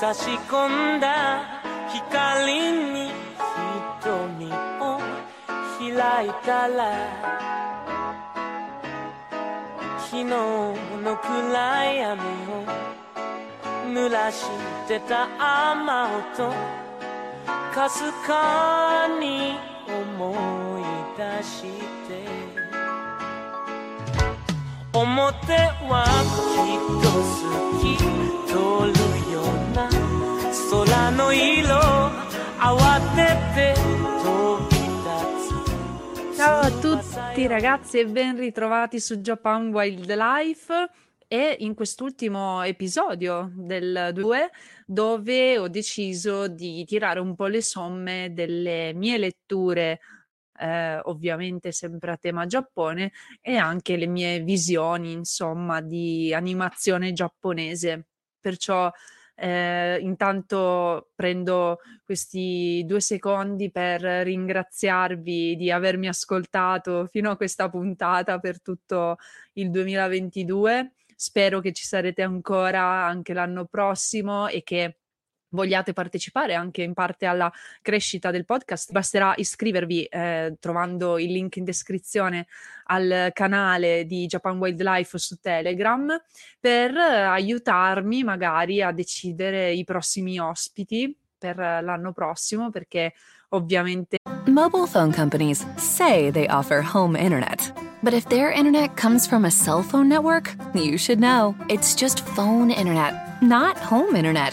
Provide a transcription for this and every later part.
差し込んだ光に瞳を開いたら昨日の暗闇を濡らしてた雨音かすかに思い出して表はきっと好き通る Ilo a Ciao a tutti ragazzi e ben ritrovati su Japan Wildlife e in quest'ultimo episodio del 2 dove ho deciso di tirare un po' le somme delle mie letture eh, ovviamente sempre a tema Giappone e anche le mie visioni insomma di animazione giapponese. Perciò eh, intanto prendo questi due secondi per ringraziarvi di avermi ascoltato fino a questa puntata per tutto il 2022. Spero che ci sarete ancora anche l'anno prossimo e che vogliate partecipare anche in parte alla crescita del podcast, basterà iscrivervi eh, trovando il link in descrizione al canale di Japan Wildlife su Telegram per aiutarmi magari a decidere i prossimi ospiti per l'anno prossimo perché ovviamente Mobile phone companies say they offer home internet. But if their internet comes from a cell phone network, you should know. It's just phone internet, not home internet.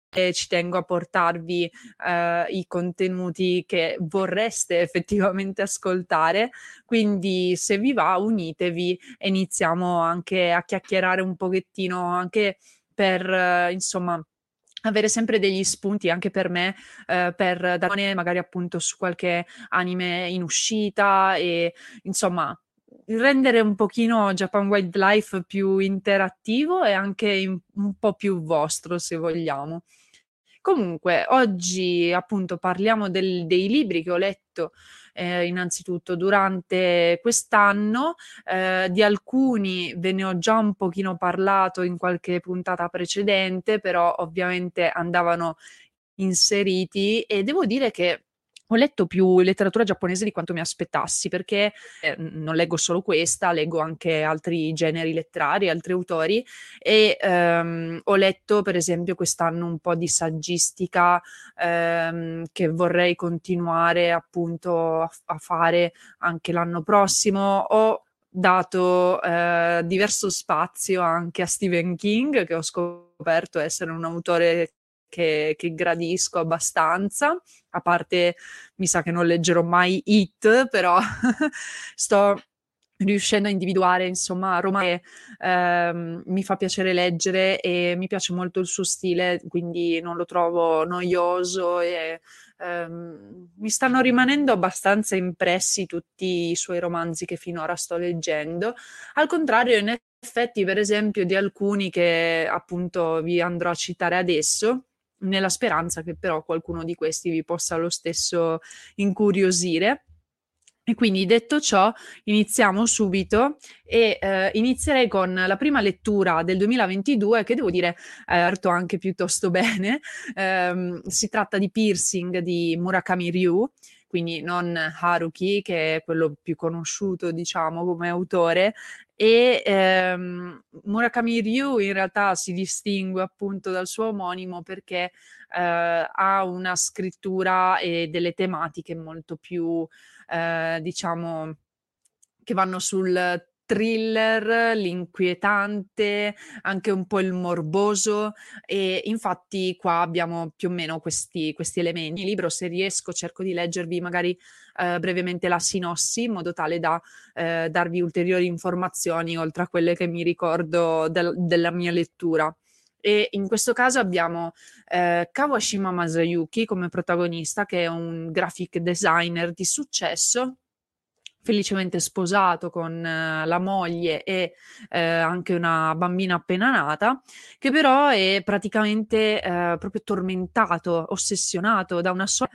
E ci tengo a portarvi eh, i contenuti che vorreste effettivamente ascoltare. Quindi, se vi va, unitevi e iniziamo anche a chiacchierare un pochettino anche per eh, insomma avere sempre degli spunti anche per me eh, per dare magari appunto su qualche anime in uscita e insomma rendere un pochino Japan Wildlife più interattivo e anche in, un po' più vostro se vogliamo. Comunque, oggi appunto parliamo del, dei libri che ho letto eh, innanzitutto durante quest'anno, eh, di alcuni ve ne ho già un pochino parlato in qualche puntata precedente, però ovviamente andavano inseriti e devo dire che ho letto più letteratura giapponese di quanto mi aspettassi, perché eh, non leggo solo questa, leggo anche altri generi letterari, altri autori e ehm, ho letto per esempio quest'anno un po' di saggistica ehm, che vorrei continuare appunto a, a, fare anche l'anno prossimo. Ho dato eh, diverso spazio anche a Stephen King, che ho scoperto essere un autore che, che, gradisco abbastanza, a parte mi sa che non leggerò mai It, però sto riuscendo a individuare, insomma, Roma che ehm, mi fa piacere leggere e mi piace molto il suo stile, quindi non lo trovo noioso e ehm, mi stanno rimanendo abbastanza impressi tutti i suoi romanzi che finora sto leggendo. Al contrario, in effetti, per esempio, di alcuni che appunto vi andrò a citare adesso, nella speranza che però qualcuno di questi vi possa lo stesso incuriosire. E quindi detto ciò, iniziamo subito e eh, inizierei con la prima lettura del 2022 che devo dire eh, aperto anche piuttosto bene. Eh, si tratta di Piercing di Murakami Ryu, quindi non Haruki, che è quello più conosciuto, diciamo, come autore, e ehm, Murakami Ryu in realtà si distingue appunto dal suo omonimo perché eh, ha una scrittura e delle tematiche molto più eh, diciamo, che vanno sul thriller, l'inquietante, anche un po' il morboso e infatti qua abbiamo più o meno questi, questi elementi. Il libro, se riesco, cerco di leggervi magari eh, brevemente la sinossi in modo tale da eh, darvi ulteriori informazioni oltre a quelle che mi ricordo del, della mia lettura. E in questo caso abbiamo eh, Kawashima Masayuki come protagonista, che è un graphic designer di successo felicemente sposato con eh, la moglie e eh, anche una bambina appena nata, che però è praticamente eh, proprio tormentato, ossessionato da una sola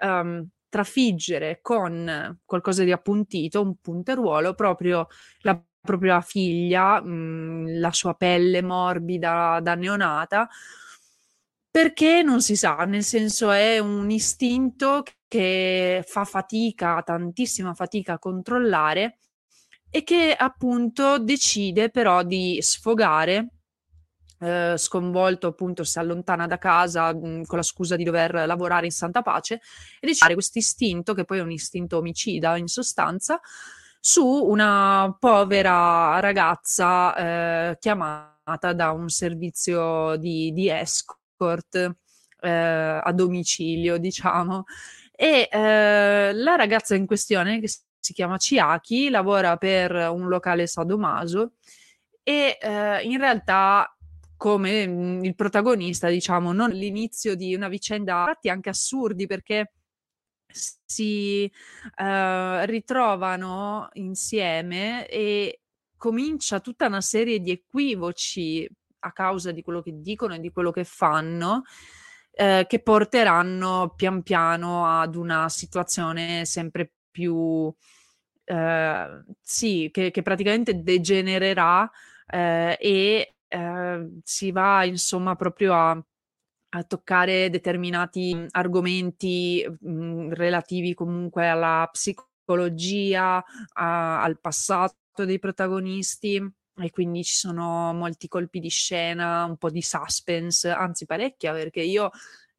um, trafiggere con qualcosa di appuntito, un punteruolo, proprio la propria figlia, mh, mm, la sua pelle morbida da neonata, perché non si sa, nel senso è un istinto che fa fatica, tantissima fatica a controllare e che appunto decide però di sfogare eh, sconvolto appunto si allontana da casa mh, mm, con la scusa di dover lavorare in santa pace e decide questo istinto che poi è un istinto omicida in sostanza su una povera ragazza eh, chiamata da un servizio di, di escort eh, a domicilio diciamo e eh, la ragazza in questione, che si chiama Chiaki, lavora per un locale sadomaso e eh, in realtà come mh, il protagonista, diciamo, non l'inizio di una vicenda fatti anche assurdi perché si uh, ritrovano insieme e comincia tutta una serie di equivoci a causa di quello che dicono e di quello che fanno eh, che porteranno pian piano ad una situazione sempre più, eh, sì, che, che, praticamente degenererà eh, e eh, si va insomma proprio a, a toccare determinati argomenti mh, mm, relativi comunque alla psicologia, a, al passato dei protagonisti e quindi ci sono molti colpi di scena, un po' di suspense, anzi parecchia, perché io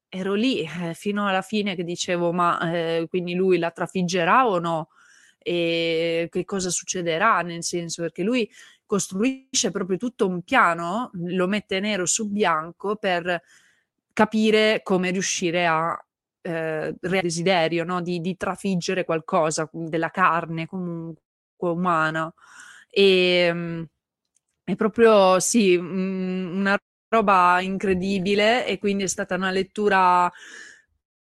ero lì eh, fino alla fine che dicevo ma eh, quindi lui la trafiggerà o no? E che cosa succederà? Nel senso perché lui costruisce proprio tutto un piano, lo mette nero su bianco per capire come riuscire a eh, desiderio no? di, di trafiggere qualcosa della carne comunque umana. E, ehm, è proprio sì, una roba incredibile e quindi è stata una lettura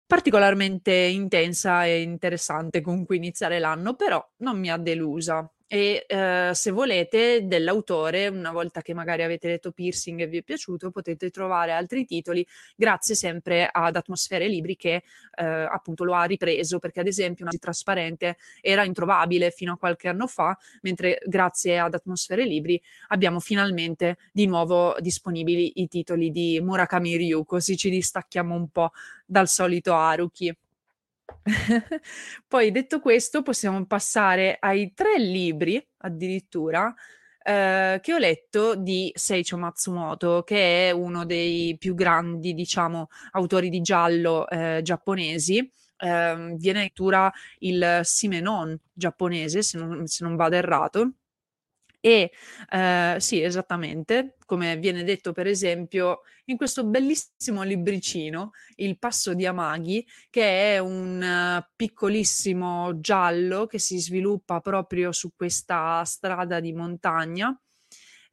particolarmente intensa e interessante con cui iniziare l'anno, però non mi ha delusa e eh, se volete dell'autore, una volta che magari avete letto Piercing e vi è piaciuto, potete trovare altri titoli grazie sempre ad Atmosfere Libri che eh, appunto lo ha ripreso perché ad esempio una trasparente era introvabile fino a qualche anno fa, mentre grazie ad Atmosfere Libri abbiamo finalmente di nuovo disponibili i titoli di Murakami Ryu, così ci distacchiamo un po' dal solito Haruki. Poi detto questo, possiamo passare ai tre libri addirittura eh, che ho letto di Seicho Matsumoto, che è uno dei più grandi, diciamo, autori di giallo eh, giapponesi. Eh, viene lettura il Simenon giapponese, se non, se non vado errato e eh, sì, esattamente, come viene detto per esempio in questo bellissimo libricino, Il passo di Amaghi, che è un piccolissimo giallo che si sviluppa proprio su questa strada di montagna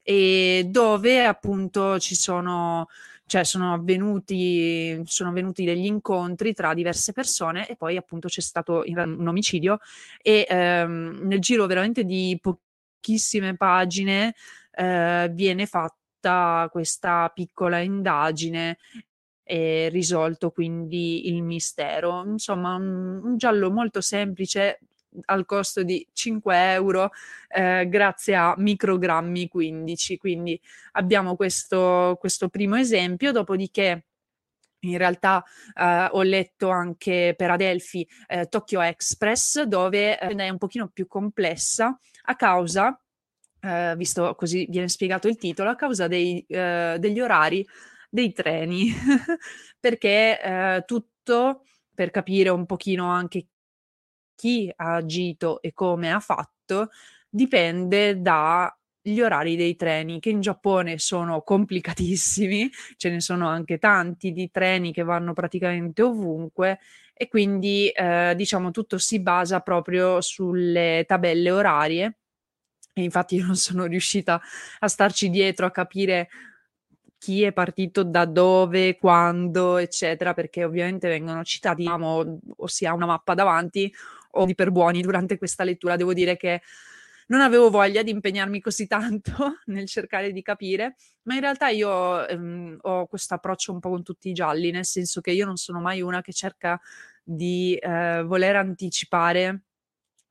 e dove appunto ci sono cioè sono avvenuti, sono avvenuti degli incontri tra diverse persone e poi appunto c'è stato un omicidio e ehm, nel giro veramente di pochi pochissime pagine eh, viene fatta questa piccola indagine e risolto quindi il mistero. Insomma, un, un giallo molto semplice al costo di 5 euro eh, grazie a microgrammi 15 quindi abbiamo questo, questo primo esempio. Dopodiché in realtà eh, ho letto anche per Adelphi eh, Tokyo Express, dove eh, è un pochino più complessa a causa, eh, visto così viene spiegato il titolo, a causa dei, eh, degli orari dei treni, perché eh, tutto per capire un pochino anche chi ha agito e come ha fatto dipende dagli orari dei treni, che in Giappone sono complicatissimi, ce ne sono anche tanti di treni che vanno praticamente ovunque e quindi eh, diciamo tutto si basa proprio sulle tabelle orarie e infatti io non sono riuscita a starci dietro a capire chi è partito da dove, quando, eccetera, perché ovviamente vengono citati, diciamo, o si ha una mappa davanti o di per buoni durante questa lettura. Devo dire che non avevo voglia di impegnarmi così tanto nel cercare di capire, ma in realtà io ehm, ho questo approccio un po' con tutti i gialli, nel senso che io non sono mai una che cerca di eh, voler anticipare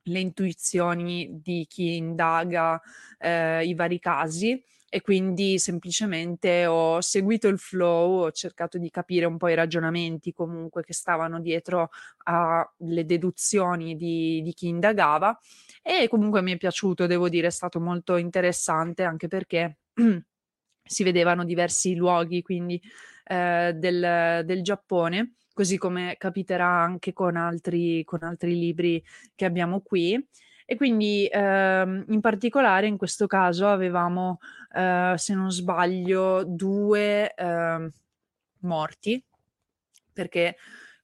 le intuizioni di chi indaga eh, i vari casi e quindi semplicemente ho seguito il flow, ho cercato di capire un po' i ragionamenti comunque che stavano dietro alle deduzioni di, di chi indagava e comunque mi è piaciuto, devo dire, è stato molto interessante anche perché si vedevano diversi luoghi quindi eh, del, del Giappone così come capiterà anche con altri, con altri libri che abbiamo qui. E quindi ehm, in particolare in questo caso avevamo, eh, se non sbaglio, due eh, morti, perché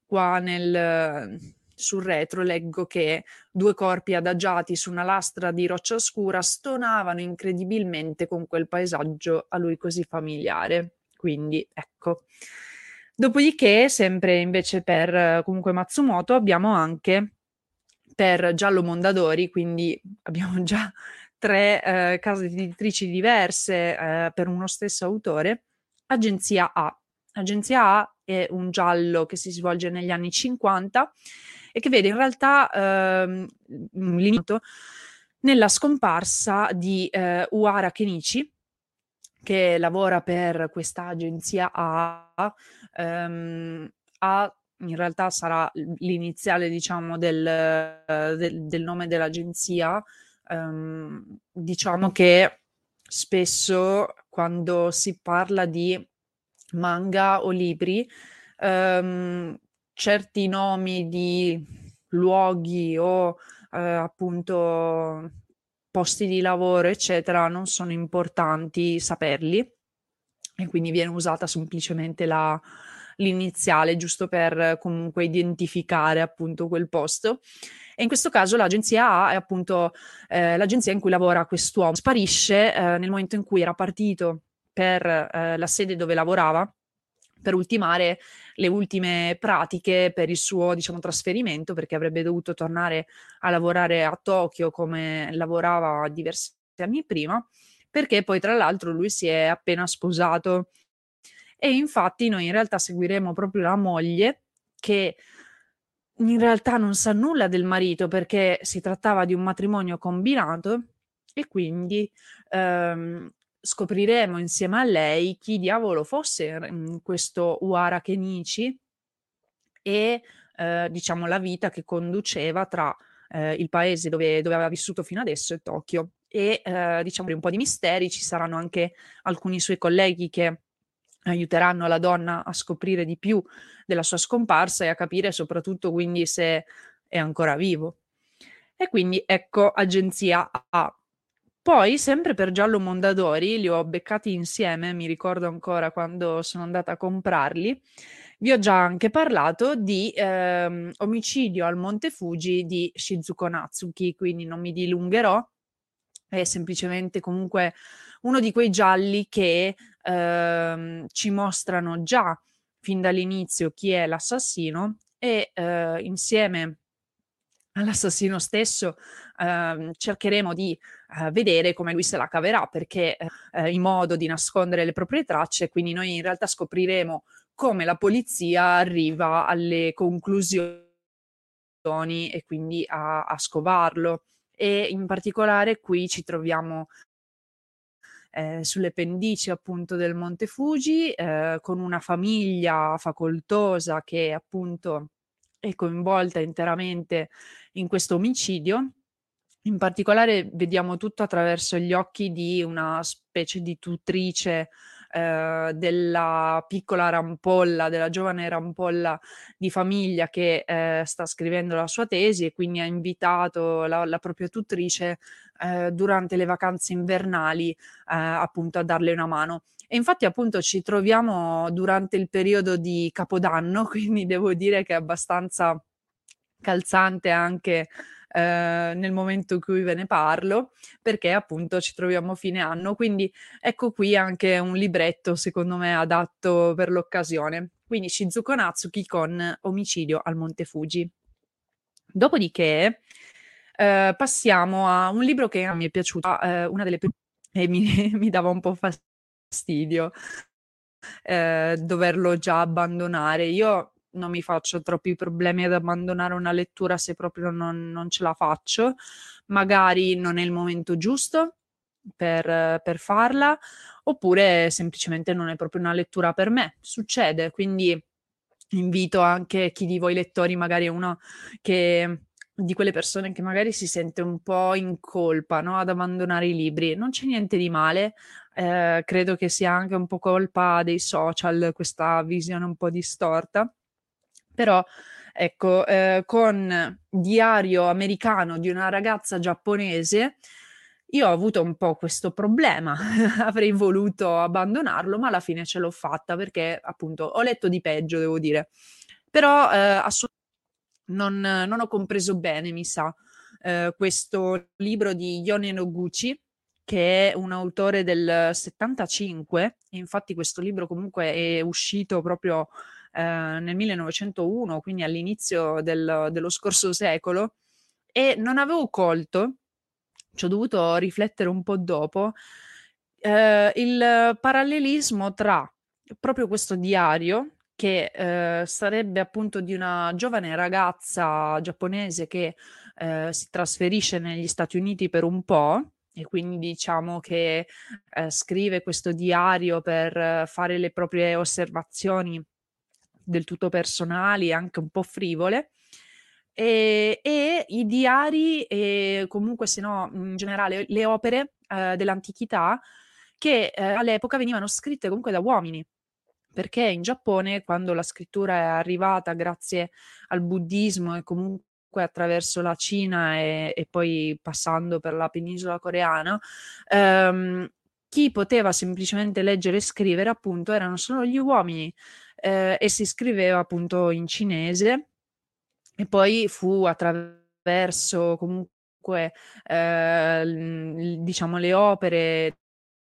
qua nel, sul retro leggo che due corpi adagiati su una lastra di roccia scura stonavano incredibilmente con quel paesaggio a lui così familiare. Quindi ecco. Dopodiché, sempre invece per comunque Matsumoto, abbiamo anche per Giallo Mondadori, quindi abbiamo già tre eh, case editrici diverse eh, per uno stesso autore, Agenzia A. Agenzia A è un giallo che si svolge negli anni 50 e che vede in realtà ehm, limitato nella scomparsa di eh, Uara Kenichi, che lavora per questa agenzia A, ehm, A in realtà sarà l'iniziale, diciamo, del, del, del nome dell'agenzia. Um, diciamo che spesso quando si parla di manga o libri, um, certi nomi di luoghi o uh, appunto posti di lavoro, eccetera, non sono importanti saperli e quindi viene usata semplicemente la, l'iniziale, giusto per comunque identificare appunto quel posto. E in questo caso l'agenzia A è appunto eh, l'agenzia in cui lavora quest'uomo. Sparisce eh, nel momento in cui era partito per eh, la sede dove lavorava per ultimare le ultime pratiche per il suo diciamo, trasferimento, perché avrebbe dovuto tornare a lavorare a Tokyo come lavorava diversi anni prima, perché poi tra l'altro lui si è appena sposato e infatti noi in realtà seguiremo proprio la moglie che in realtà non sa nulla del marito perché si trattava di un matrimonio combinato e quindi ehm, scopriremo insieme a lei chi diavolo fosse mhmm, questo Uara Kenichi e eh, diciamo la vita che conduceva tra eh, il paese dove, dove, aveva vissuto fino adesso e Tokyo. E eh, diciamo un po' di misteri, ci saranno anche alcuni suoi colleghi che aiuteranno la donna a scoprire di più della sua scomparsa e a capire soprattutto quindi se è ancora vivo. E quindi ecco Agenzia A. Poi, sempre per Giallo Mondadori, li ho beccati insieme, mi ricordo ancora quando sono andata a comprarli. Vi ho già anche parlato di ehm, Omicidio al Monte Fuji di Shizuko Natsuki, quindi non mi dilungherò. È semplicemente comunque uno di quei gialli che ehm, ci mostrano già fin dall'inizio chi è l'assassino e eh, insieme all'assassino stesso eh, cercheremo di eh, vedere come lui se la caverà perché eh, in modo di nascondere le proprie tracce quindi noi in realtà scopriremo come la polizia arriva alle conclusioni e quindi a, a scovarlo. E in particolare qui ci troviamo eh, sulle pendici appunto del Monte Fuji eh, con una famiglia facoltosa che appunto è coinvolta interamente in questo omicidio. In particolare vediamo tutto attraverso gli occhi di una specie di tutrice eh, della piccola rampolla, della giovane rampolla di famiglia che eh, sta scrivendo la sua tesi e quindi ha invitato la, la propria tutrice eh, durante le vacanze invernali eh, appunto a darle una mano. E infatti appunto ci troviamo durante il periodo di Capodanno, quindi devo dire che è abbastanza calzante anche eh, nel momento in cui ve ne parlo, perché appunto ci troviamo a fine anno. Quindi ecco qui anche un libretto, secondo me, adatto per l'occasione. Quindi Shizuko Natsuki con Omicidio al Monte Fuji. Dopodiché eh, passiamo a un libro che me è piaciuto, eh, una delle prime e mi, mi dava un po' fastidio eh, doverlo già abbandonare. Io non mi faccio troppi problemi ad abbandonare una lettura se proprio non, non ce la faccio. Magari non è il momento giusto per, per farla, oppure semplicemente non è proprio una lettura per me. Succede, quindi invito anche chi di voi lettori, magari uno che di quelle persone che magari si sente un po' in colpa no? ad abbandonare i libri. Non c'è niente di male, eh, credo che sia anche un po' colpa dei social questa visione un po' distorta. Però ecco, eh, con Diario americano di una ragazza giapponese, io ho avuto un po' questo problema, avrei voluto abbandonarlo, ma alla fine ce l'ho fatta perché appunto ho letto di peggio, devo dire. Però eh, assolutamente non, non, ho compreso bene, mi sa, eh, questo libro di Yone Noguchi, che è un autore del 75, e infatti questo libro comunque è uscito proprio eh, nel 1901, quindi all'inizio del, dello scorso secolo, e non avevo colto, ci ho dovuto riflettere un po' dopo, eh, il parallelismo tra proprio questo diario che eh, sarebbe appunto di una giovane ragazza giapponese che eh, si trasferisce negli Stati Uniti per un po' e quindi diciamo che eh, scrive questo diario per fare le proprie osservazioni del tutto personali, anche un po' frivole. E, e i diari, e comunque se no in generale le opere eh, dell'antichità che eh, all'epoca venivano scritte comunque da uomini, perché in Giappone quando la scrittura è arrivata grazie al buddismo e comunque attraverso la Cina e, e poi passando per la penisola coreana, ehm, chi poteva semplicemente leggere e scrivere appunto erano solo gli uomini eh, e si scriveva appunto in cinese e poi fu attraverso comunque eh, diciamo le opere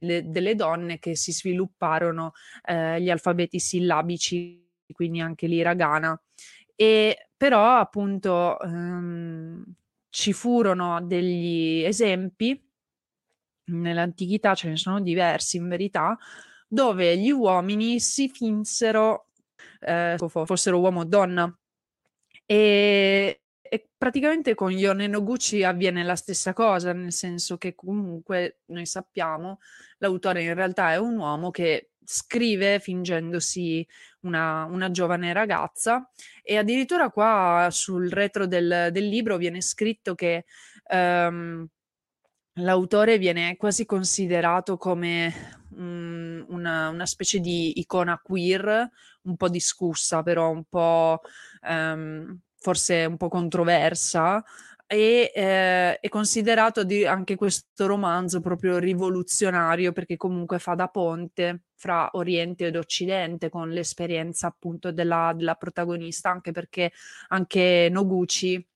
le, delle donne che si svilupparono eh, gli alfabeti sillabici, quindi anche l'hiragana. E però appunto ehm, ci furono degli esempi nell'antichità, ce ne sono diversi in verità, dove gli uomini si finsero eh, fossero uomo o donna. E, e praticamente con Yone Noguchi avviene la stessa cosa, nel senso che comunque noi sappiamo l'autore in realtà è un uomo che scrive fingendosi una, una giovane ragazza e addirittura qua sul retro del, del libro viene scritto che um, l'autore viene quasi considerato come mh, una, una, specie di icona queer, un po' discussa, però un po' um, forse un po' controversa. E eh, è considerato anche questo romanzo proprio rivoluzionario perché comunque fa da ponte fra Oriente ed Occidente con l'esperienza appunto della, della protagonista, anche perché anche Noguchi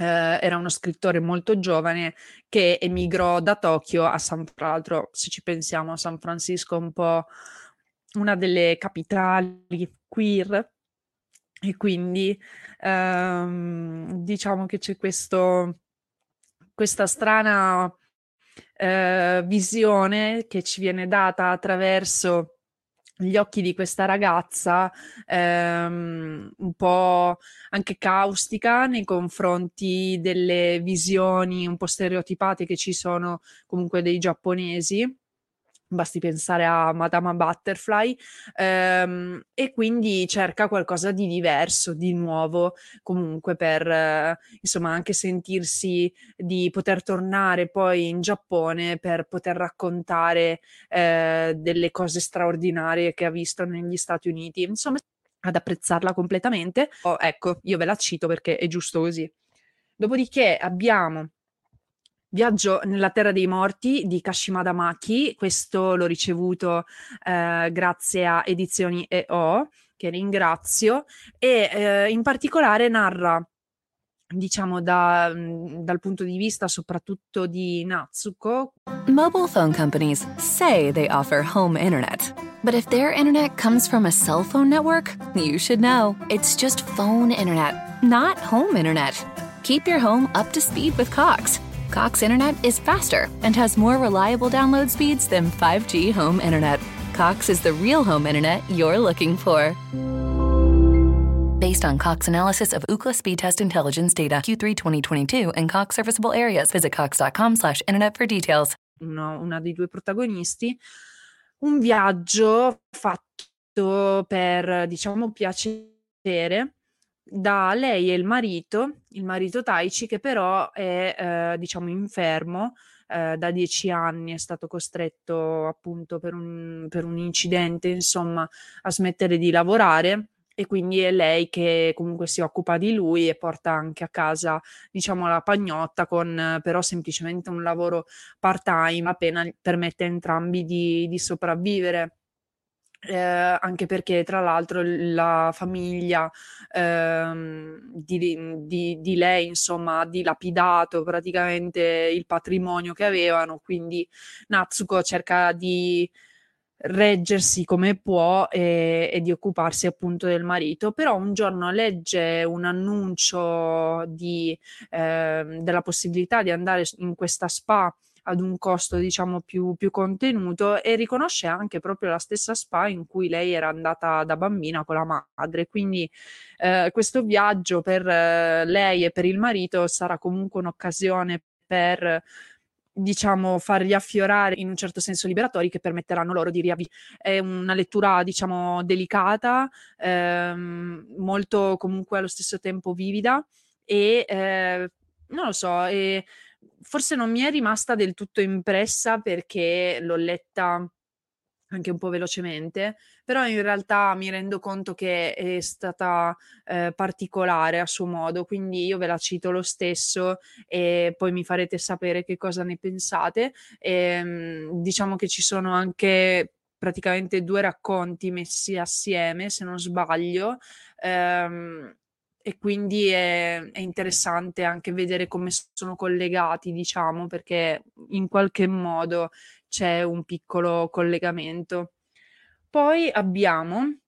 eh, era uno scrittore molto giovane che emigrò da Tokyo a San tra l'altro se ci pensiamo a San Francisco un po' una delle capitali queer. E quindi ehm, diciamo che c'è questo, questa strana eh, visione che ci viene data attraverso gli occhi di questa ragazza ehm, un po' anche caustica nei confronti delle visioni un po' stereotipate che ci sono comunque dei giapponesi Basti pensare a Madama Butterfly, ehm, e quindi cerca qualcosa di diverso, di nuovo, comunque per, insomma, anche sentirsi di poter tornare poi in Giappone per poter raccontare, ehm, delle cose straordinarie che ha visto negli Stati Uniti. Insomma, ad apprezzarla completamente. Oh, ecco, io ve la cito perché è giusto così. Dopodiché abbiamo Viaggio nella terra dei morti di Kashimada Maki, questo l'ho ricevuto eh, grazie a Edizioni EO, che ringrazio, e eh, in particolare narra, diciamo, da, dal punto di vista soprattutto di Natsuko. Mobile phone companies say they offer home internet. But if their internet comes from a cell phone network, you should know. It's just phone internet, not home internet. Keep your home up to speed with Cox. Cox Internet is faster and has more reliable download speeds than 5G home internet. Cox is the real home internet you're looking for. Based on Cox analysis of Ookla speed test intelligence data Q3 2022 and Cox serviceable areas, visit cox.com/internet for details. Uno, una dei due protagonisti, un viaggio fatto per, diciamo, piacere da lei e il marito, il marito Taichi, che però è, eh, diciamo, infermo eh, da dieci anni, è stato costretto appunto per un, per un incidente, insomma, a smettere di lavorare e quindi è lei che comunque si occupa di lui e porta anche a casa, diciamo, la pagnotta con però semplicemente un lavoro part-time, appena permette a entrambi di, di sopravvivere. Eh, anche perché tra l'altro la famiglia ehm, di, di, di, lei insomma ha dilapidato praticamente il patrimonio che avevano quindi Natsuko cerca di reggersi come può e, e, di occuparsi appunto del marito però un giorno legge un annuncio di, eh, della possibilità di andare in questa spa ad un costo diciamo più, più contenuto e riconosce anche proprio la stessa spa in cui lei era andata da bambina con la madre. Quindi eh, questo viaggio per eh, lei e per il marito sarà comunque un'occasione per diciamo farli affiorare in un certo senso liberatori che permetteranno loro di riavviare. È una lettura diciamo delicata, ehm, molto comunque allo stesso tempo vivida e eh, non lo so, e forse non mi è rimasta del tutto impressa perché l'ho letta anche un po' velocemente, però in realtà mi rendo conto che è stata eh, particolare a suo modo, quindi io ve la cito lo stesso e poi mi farete sapere che cosa ne pensate. E, ehm, diciamo che ci sono anche praticamente due racconti messi assieme, se non sbaglio. Ehm, e quindi è, è, interessante anche vedere come sono collegati, diciamo, perché in qualche modo c'è un piccolo collegamento. Poi abbiamo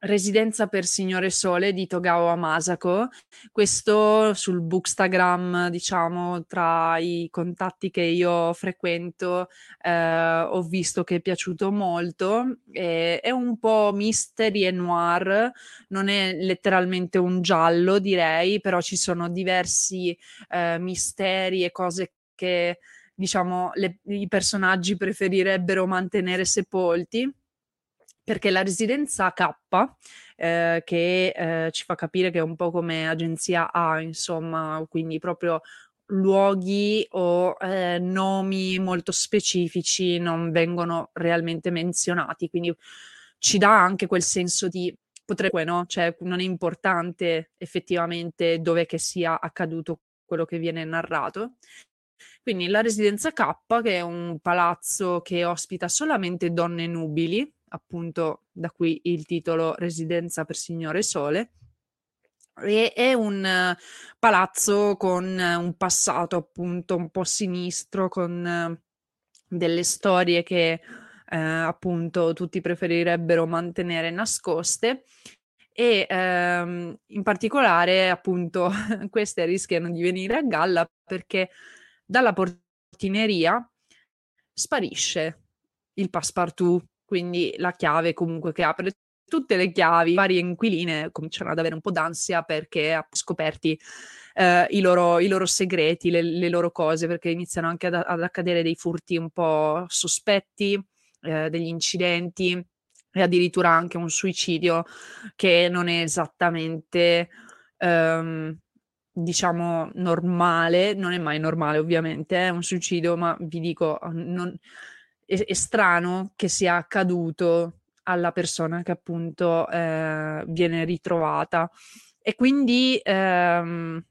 Residenza per Signore Sole di Togawa Masako. Questo sul Bookstagram, diciamo, tra i contatti che io frequento, eh, ho visto che è piaciuto molto. E, è un po' mystery e noir, non è letteralmente un giallo, direi, però ci sono diversi eh, misteri e cose che, diciamo, le, i personaggi preferirebbero mantenere sepolti perché la residenza K, eh, che eh, ci fa capire che è un po' come agenzia A, insomma, quindi proprio luoghi o eh, nomi molto specifici non vengono realmente menzionati, quindi ci dà anche quel senso di potrebbe, no? Cioè, non è importante effettivamente dove che sia accaduto quello che viene narrato. Quindi la residenza K, che è un palazzo che ospita solamente donne nubili, appunto da qui il titolo Residenza per Signore Sole. È un palazzo con un passato appunto un po' sinistro, con delle storie che appunto tutti preferirebbero mantenere nascoste e ehm, in particolare appunto queste rischiano di venire a galla perché dalla portineria sparisce il passepartout quindi la chiave comunque che apre tutte le chiavi, varie inquiline cominciano ad avere un po' d'ansia perché scoperti eh, i, loro, i, loro, segreti, le, le, loro cose, perché iniziano anche ad, ad, accadere dei furti un po' sospetti, eh, degli incidenti e addirittura anche un suicidio che non è esattamente... Um, diciamo normale, non è mai normale ovviamente, è un suicidio, ma vi dico, non, è, è, strano che sia accaduto alla persona che appunto eh, viene ritrovata. E quindi ehm,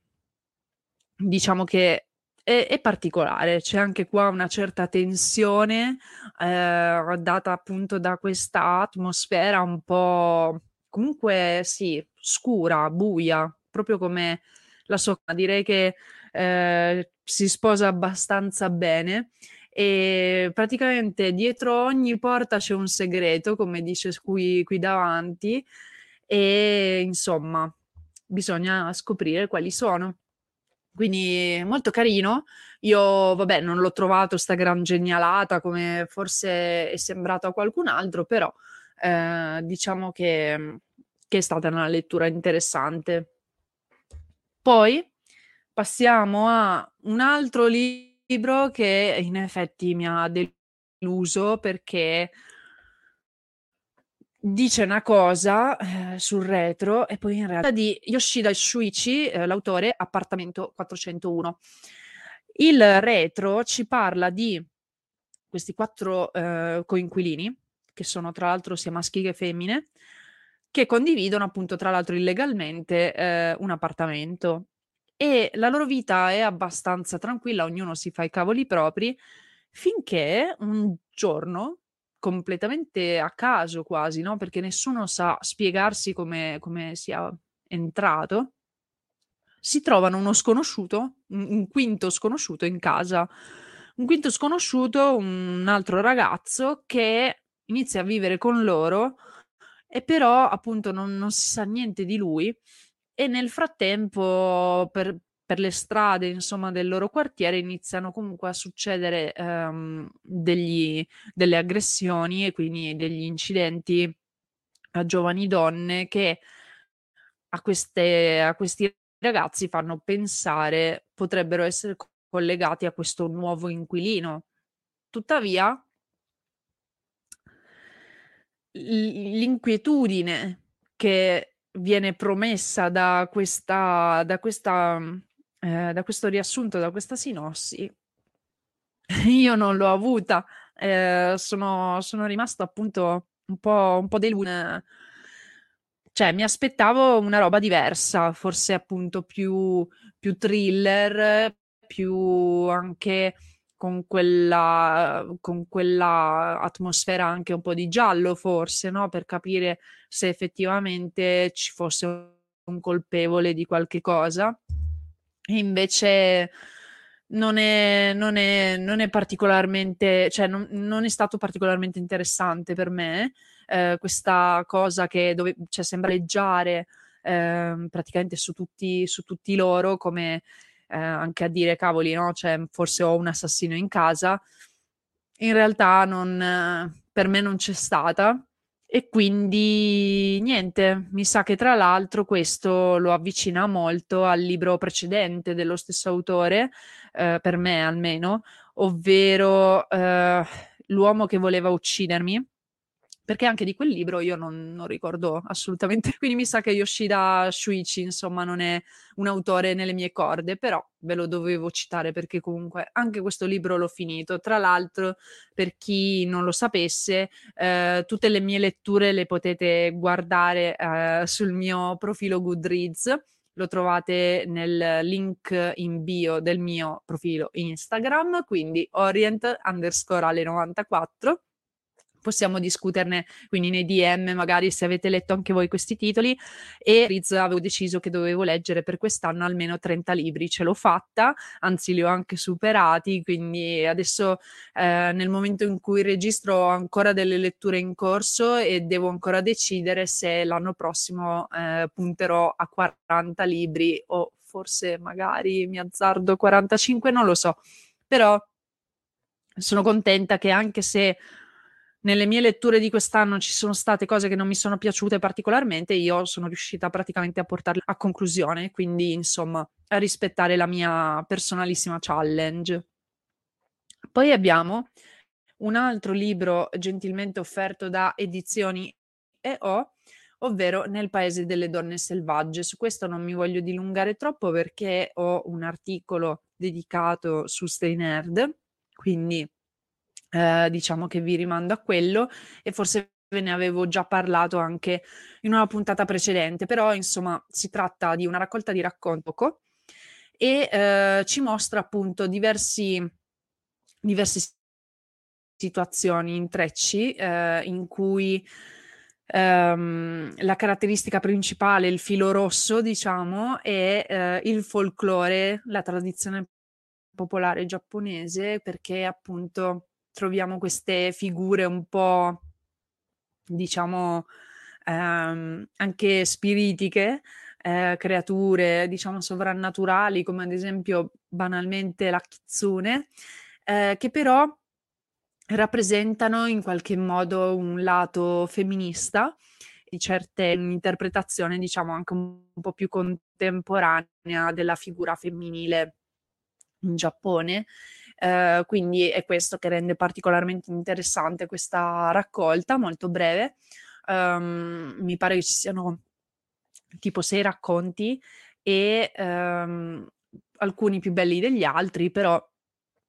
diciamo che è, è, particolare, c'è anche qua una certa tensione eh, data appunto da questa atmosfera un po' comunque sì, scura, buia, proprio come la sua. Direi che eh, si sposa abbastanza bene e praticamente dietro ogni porta c'è un segreto, come dice qui, qui davanti, e insomma bisogna scoprire quali sono. Quindi molto carino. Io, vabbè, non l'ho trovato sta gran genialata come forse è sembrato a qualcun altro, però eh, diciamo che, che è stata una lettura interessante. Poi passiamo a un altro libro libro che in effetti mi ha deluso perché dice una cosa eh, sul retro e poi in realtà di Yoshida Shuichi, eh, l'autore Appartamento 401. Il retro ci parla di questi quattro eh, coinquilini, che sono tra l'altro sia maschi che femmine, che condividono appunto tra l'altro illegalmente eh, un appartamento e la loro vita è abbastanza tranquilla, ognuno si fa i cavoli propri, finché un giorno, completamente a caso quasi, no? Perché nessuno sa spiegarsi come, come sia entrato, si trovano uno sconosciuto, un, quinto sconosciuto in casa. Un quinto sconosciuto, un altro ragazzo che inizia a vivere con loro e però appunto non, non si sa niente di lui e nel frattempo per, per le strade insomma del loro quartiere iniziano comunque a succedere um, degli, delle aggressioni e quindi degli incidenti a giovani donne che a, queste, a questi ragazzi fanno pensare potrebbero essere collegati a questo nuovo inquilino. Tuttavia, l'inquietudine che viene promessa da questa, da questa, eh, da questo riassunto, da questa sinossi, io non l'ho avuta. Eh, sono, sono rimasto appunto un po', un po' delusa. Cioè, mi aspettavo una roba diversa, forse appunto più, più thriller, più anche con quella, con quella atmosfera anche un po' di giallo, forse, no? Per capire se effettivamente ci fosse un colpevole di qualche cosa. E invece non è, non è, non è particolarmente, cioè non, non, è stato particolarmente interessante per me eh, questa cosa che dove, cioè, sembra leggiare eh, praticamente su tutti, su tutti loro come eh, anche a dire cavoli, no? Cioè, forse ho un assassino in casa. In realtà non, per me non c'è stata. E quindi niente, mi sa che tra l'altro questo lo avvicina molto al libro precedente dello stesso autore, eh, per me almeno, ovvero eh, L'uomo che voleva uccidermi perché anche di quel libro io non, non, ricordo assolutamente, quindi mi sa che Yoshida Shuichi insomma non è un autore nelle mie corde, però ve lo dovevo citare perché comunque anche questo libro l'ho finito. Tra l'altro, per chi non lo sapesse, eh, tutte le mie letture le potete guardare eh, sul mio profilo Goodreads lo trovate nel link in bio del mio profilo Instagram, quindi orient underscore ale 94 possiamo discuterne quindi nei DM magari se avete letto anche voi questi titoli. E Riz avevo deciso che dovevo leggere per quest'anno almeno 30 libri, ce l'ho fatta, anzi li ho anche superati, quindi adesso eh, nel momento in cui registro ho ancora delle letture in corso e devo ancora decidere se l'anno prossimo eh, punterò a 40 libri o forse magari mi azzardo 45, non lo so, però sono contenta che anche se nelle mie letture di quest'anno ci sono state cose che non mi sono piaciute particolarmente, io sono riuscita praticamente a portarle a conclusione, quindi insomma a rispettare la mia personalissima challenge. Poi abbiamo un altro libro gentilmente offerto da Edizioni EO, ovvero Nel paese delle donne selvagge. Su questo non mi voglio dilungare troppo perché ho un articolo dedicato su Stay Nerd, quindi eh, diciamo che vi rimando a quello e forse ve ne avevo già parlato anche in una puntata precedente, però insomma si tratta di una raccolta di racconto e eh, ci mostra appunto diversi, diverse situazioni, intrecci eh, in cui ehm, la caratteristica principale, il filo rosso, diciamo, è eh, il folklore, la tradizione popolare giapponese, perché appunto troviamo queste figure un po', diciamo, ehm, anche spiritiche, eh, creature, diciamo, sovrannaturali, come ad esempio banalmente la kitsune, eh, che però rappresentano in qualche modo un lato femminista di certe interpretazioni, diciamo, anche un, un po' più contemporanea della figura femminile in Giappone. Uh, quindi è questo che rende particolarmente interessante questa raccolta, molto breve. Um, mi pare che ci siano tipo sei racconti e um, alcuni più belli degli altri, però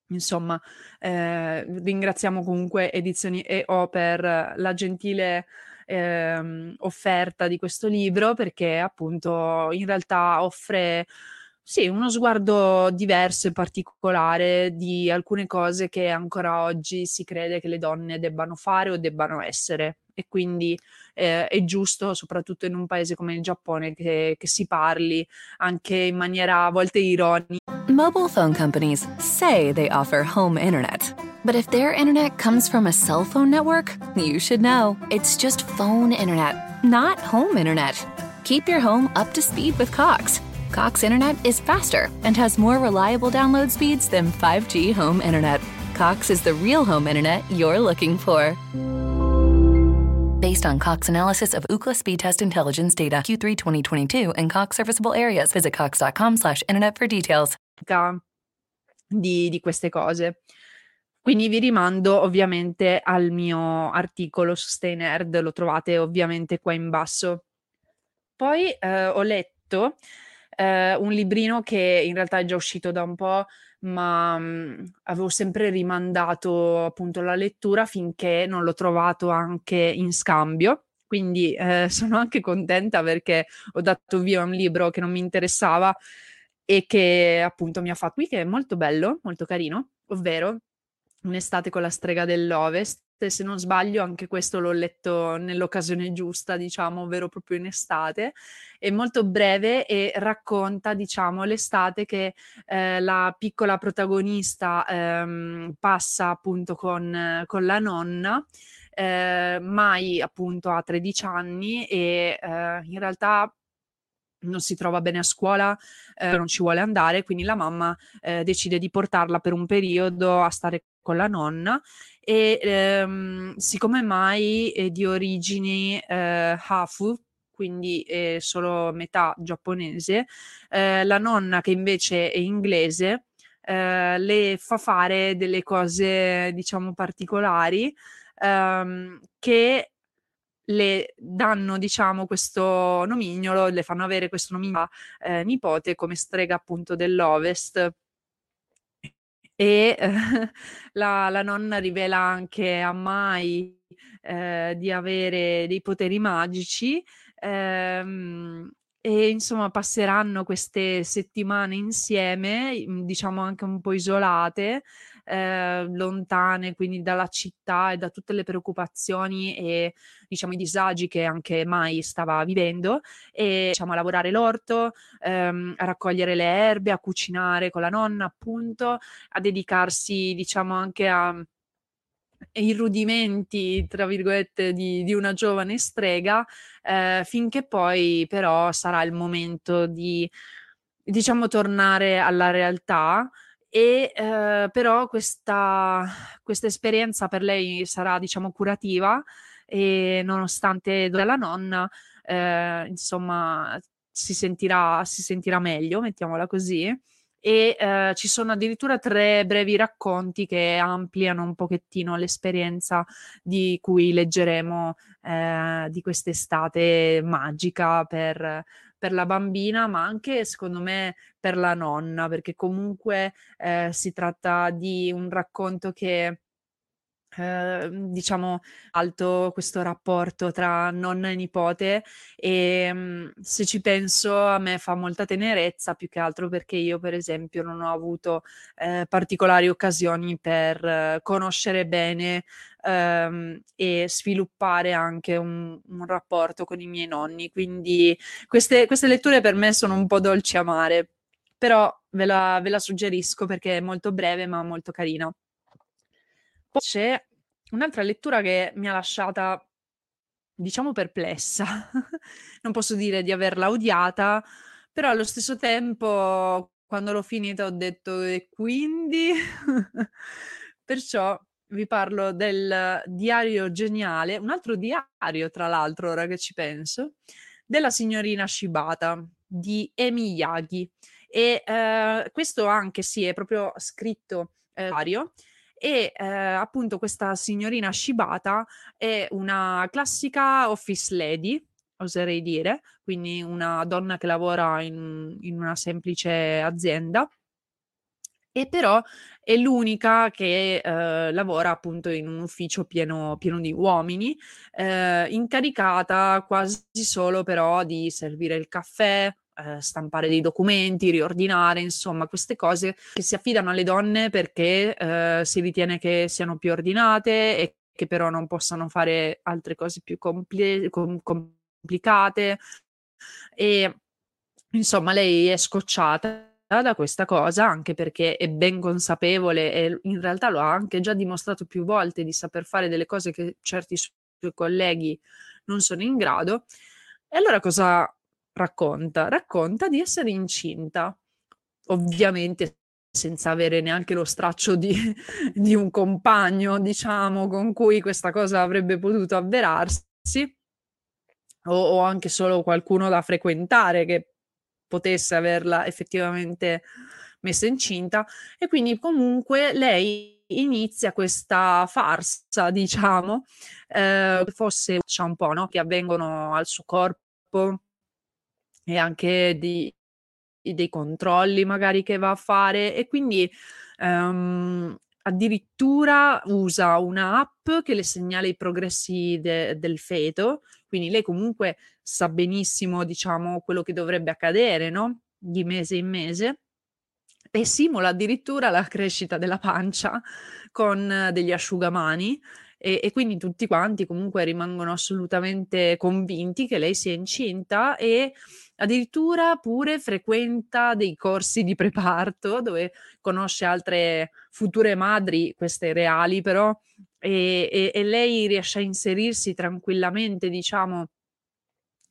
insomma eh, ringraziamo comunque Edizioni EO per la gentile eh, offerta di questo libro perché appunto in realtà offre sì, uno sguardo diverso e particolare di alcune cose che ancora oggi si crede che le donne debbano fare o debbano essere. E quindi eh, è giusto, soprattutto in un paese come il Giappone, che, che si parli anche in maniera a volte ironica. Mobile phone companies say they offer home internet. But if their internet comes from a cell phone network, you should know. It's just phone internet, not home internet. Keep your home up to speed with Cox. Cox Internet is faster and has more reliable download speeds than 5G home internet. Cox is the real home internet you're looking for. Based on Cox analysis of Ookla speed test intelligence data Q3 2022 and Cox serviceable areas, visit cox.com/internet for details. Di, di queste cose. Quindi vi rimando ovviamente al mio articolo su Stay lo trovate ovviamente qua in basso. Poi eh, ho letto eh, un librino che in realtà è già uscito da un po', ma mh, mm, avevo sempre rimandato appunto la lettura finché non l'ho trovato anche in scambio. Quindi eh, sono anche contenta perché ho dato via un libro che non mi interessava e che appunto mi ha fatto qui, che è molto bello, molto carino, ovvero Un'estate con la strega dell'Ovest se non sbaglio anche questo l'ho letto nell'occasione giusta, diciamo, ovvero proprio in estate, è molto breve e racconta, diciamo, l'estate che eh, la piccola protagonista ehm, passa appunto con, con la nonna. Eh, mai appunto ha 13 anni e eh, in realtà non si trova bene a scuola, eh, non ci vuole andare, quindi la mamma eh, decide di portarla per un periodo a stare con la nonna e ehm, siccome mai è di origini eh, Hafu, quindi è solo metà giapponese, eh, la nonna che invece è inglese eh, le fa fare delle cose diciamo particolari ehm, che le danno, diciamo, questo nomignolo, le fanno avere questo nomignolo eh, nipote come strega appunto dell'Ovest. E eh, la, la, nonna rivela anche a Mai eh, di avere dei poteri magici ehm, e insomma passeranno queste settimane insieme, diciamo anche un po' isolate, eh, lontane quindi dalla città e da tutte le preoccupazioni e diciamo i disagi che anche Mai stava vivendo e diciamo a lavorare l'orto, ehm, a raccogliere le erbe, a cucinare con la nonna appunto, a dedicarsi diciamo anche a i rudimenti, tra virgolette, di, di una giovane strega, eh, finché poi però sarà il momento di, diciamo, tornare alla realtà e eh, però questa, questa esperienza per lei sarà, diciamo, curativa e nonostante la nonna, eh, insomma, si sentirà, si sentirà meglio, mettiamola così. E eh, ci sono addirittura tre brevi racconti che ampliano un pochettino l'esperienza di cui leggeremo eh, di quest'estate magica per, per la bambina, ma anche secondo me per la nonna, perché comunque eh, si tratta di un racconto che Ehm, diciamo alto questo rapporto tra nonna e nipote e mh, se ci penso a me fa molta tenerezza più che altro perché io per esempio non ho avuto eh, particolari occasioni per conoscere bene ehm, e sviluppare anche un, un, rapporto con i miei nonni. Quindi queste, queste letture per me sono un po' dolci amare però ve la, ve la suggerisco perché è molto breve ma molto carina c'è un'altra lettura che mi ha lasciata, diciamo, perplessa. Non posso dire di averla odiata, però allo stesso tempo, quando l'ho finita, ho detto: "E quindi?" Perciò vi parlo del Diario geniale, un altro diario tra l'altro, ora che ci penso, della signorina Shibata di Emi Yagi. E, ehm, questo anche sì, è proprio scritto, ehm, diario e eh, appunto questa signorina Shibata è una classica office lady, oserei dire, quindi una donna che lavora in, in una semplice azienda. E però è l'unica che eh, lavora appunto in un ufficio pieno, pieno di uomini, eh, incaricata quasi solo però di servire il caffè, eh, stampare dei documenti, riordinare, insomma, queste cose che si affidano alle donne perché eh, si ritiene che siano più ordinate e che però non possano fare altre cose più compli- com- complicate. E insomma, lei è scocciata da questa cosa anche perché è ben consapevole e in realtà lo ha anche già dimostrato più volte di saper fare delle cose che certi suoi colleghi non sono in grado. E allora cosa racconta? Racconta di essere incinta, ovviamente senza avere neanche lo straccio di, di un compagno, diciamo, con cui questa cosa avrebbe potuto avverarsi, o, o anche solo qualcuno da frequentare che potesse averla effettivamente messa incinta e quindi comunque lei inizia questa farsa, diciamo, eh, fosse un po', no? che avvengono al suo corpo e anche di dei controlli magari che va a fare e quindi, ehm, addirittura usa una app che le segnala i progressi de del feto, quindi lei comunque sa benissimo, diciamo, quello che dovrebbe accadere, no, di mese in mese e simula addirittura la crescita della pancia con degli asciugamani e, e quindi tutti quanti comunque rimangono assolutamente convinti che lei sia incinta e addirittura pure frequenta dei corsi di preparto dove conosce altre future madri, queste reali però, e, e, e lei riesce a inserirsi tranquillamente, diciamo,